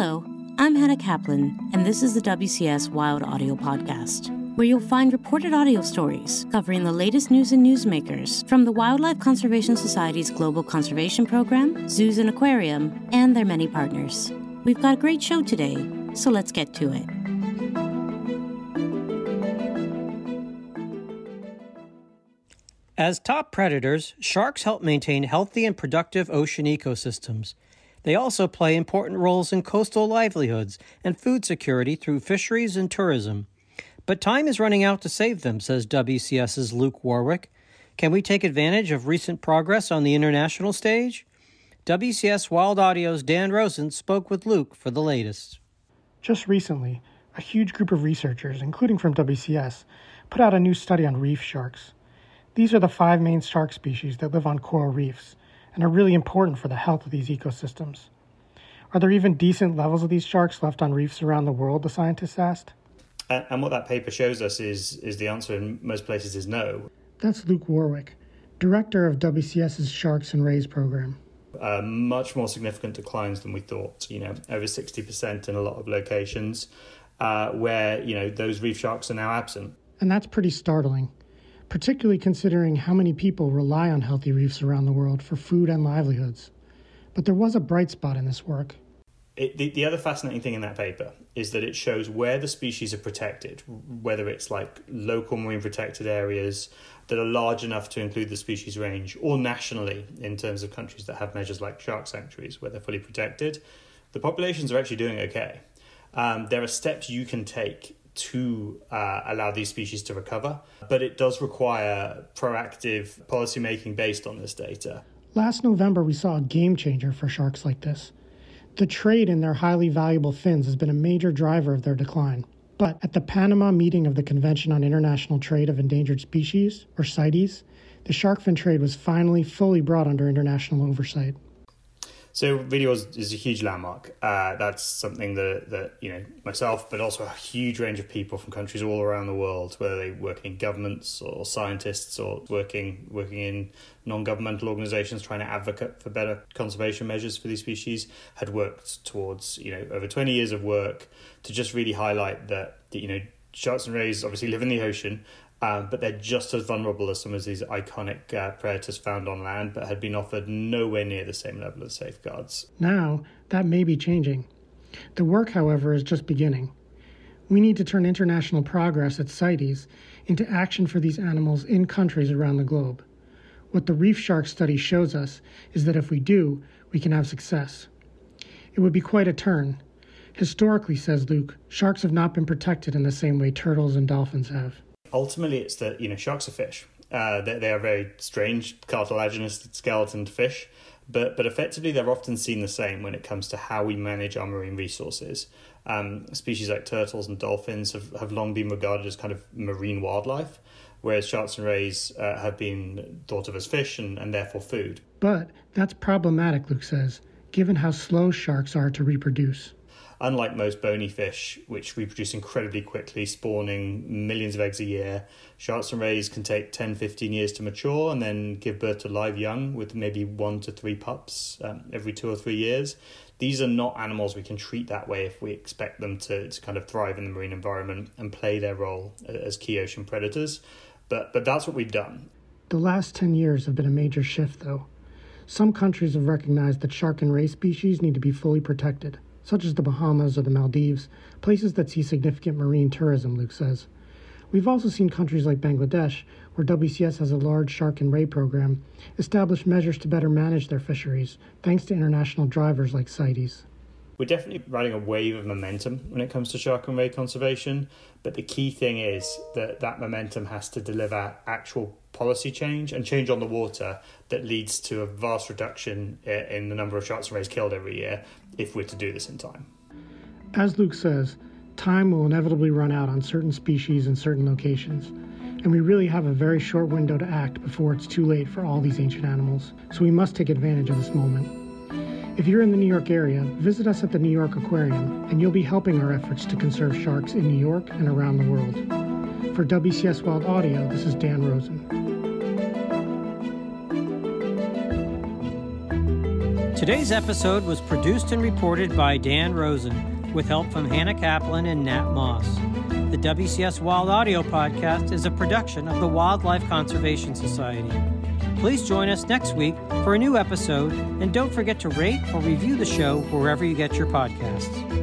Hello, I'm Hannah Kaplan, and this is the WCS Wild Audio Podcast, where you'll find reported audio stories covering the latest news and newsmakers from the Wildlife Conservation Society's Global Conservation Program, Zoos and Aquarium, and their many partners. We've got a great show today, so let's get to it. As top predators, sharks help maintain healthy and productive ocean ecosystems. They also play important roles in coastal livelihoods and food security through fisheries and tourism. But time is running out to save them, says WCS's Luke Warwick. Can we take advantage of recent progress on the international stage? WCS Wild Audio's Dan Rosen spoke with Luke for the latest. Just recently, a huge group of researchers, including from WCS, put out a new study on reef sharks. These are the five main shark species that live on coral reefs and are really important for the health of these ecosystems. Are there even decent levels of these sharks left on reefs around the world, the scientists asked? And what that paper shows us is, is the answer in most places is no. That's Luke Warwick, director of WCS's Sharks and Rays program. Uh, much more significant declines than we thought, you know, over 60% in a lot of locations uh, where, you know, those reef sharks are now absent. And that's pretty startling particularly considering how many people rely on healthy reefs around the world for food and livelihoods. But there was a bright spot in this work. It, the, the other fascinating thing in that paper is that it shows where the species are protected, whether it's like local marine protected areas that are large enough to include the species range, or nationally in terms of countries that have measures like shark sanctuaries where they're fully protected. The populations are actually doing okay. Um, there are steps you can take to uh, allow these species to recover, but it does require proactive policymaking based on this data. Last November, we saw a game changer for sharks like this. The trade in their highly valuable fins has been a major driver of their decline. But at the Panama meeting of the Convention on International Trade of Endangered Species, or CITES, the shark fin trade was finally fully brought under international oversight. So video is, is a huge landmark. Uh, that's something that, that, you know, myself, but also a huge range of people from countries all around the world, whether they work in governments or scientists or working, working in non-governmental organizations trying to advocate for better conservation measures for these species, had worked towards, you know, over 20 years of work to just really highlight that, that you know, sharks and rays obviously live in the ocean um, but they're just as vulnerable as some of these iconic uh, predators found on land, but had been offered nowhere near the same level of safeguards. Now, that may be changing. The work, however, is just beginning. We need to turn international progress at CITES into action for these animals in countries around the globe. What the reef shark study shows us is that if we do, we can have success. It would be quite a turn. Historically, says Luke, sharks have not been protected in the same way turtles and dolphins have ultimately it's that you know sharks are fish. Uh, they, they are very strange cartilaginous skeletoned fish, but but effectively they're often seen the same when it comes to how we manage our marine resources. Um, species like turtles and dolphins have, have long been regarded as kind of marine wildlife, whereas sharks and rays uh, have been thought of as fish and, and therefore food. But that's problematic, Luke says, given how slow sharks are to reproduce. Unlike most bony fish, which reproduce incredibly quickly, spawning millions of eggs a year, sharks and rays can take 10, 15 years to mature and then give birth to live young with maybe one to three pups um, every two or three years. These are not animals we can treat that way if we expect them to, to kind of thrive in the marine environment and play their role as key ocean predators. But, but that's what we've done. The last 10 years have been a major shift, though. Some countries have recognized that shark and ray species need to be fully protected such as the Bahamas or the Maldives, places that see significant marine tourism, Luke says. We've also seen countries like Bangladesh, where WCS has a large shark and ray program, establish measures to better manage their fisheries, thanks to international drivers like CITES. We're definitely riding a wave of momentum when it comes to shark and ray conservation, but the key thing is that that momentum has to deliver actual policy change and change on the water that leads to a vast reduction in the number of sharks and rays killed every year if we're to do this in time. As Luke says, time will inevitably run out on certain species and certain locations, and we really have a very short window to act before it's too late for all these ancient animals, so we must take advantage of this moment. If you're in the New York area, visit us at the New York Aquarium, and you'll be helping our efforts to conserve sharks in New York and around the world. For WCS Wild Audio, this is Dan Rosen. Today's episode was produced and reported by Dan Rosen with help from Hannah Kaplan and Nat Moss. The WCS Wild Audio Podcast is a production of the Wildlife Conservation Society. Please join us next week for a new episode, and don't forget to rate or review the show wherever you get your podcasts.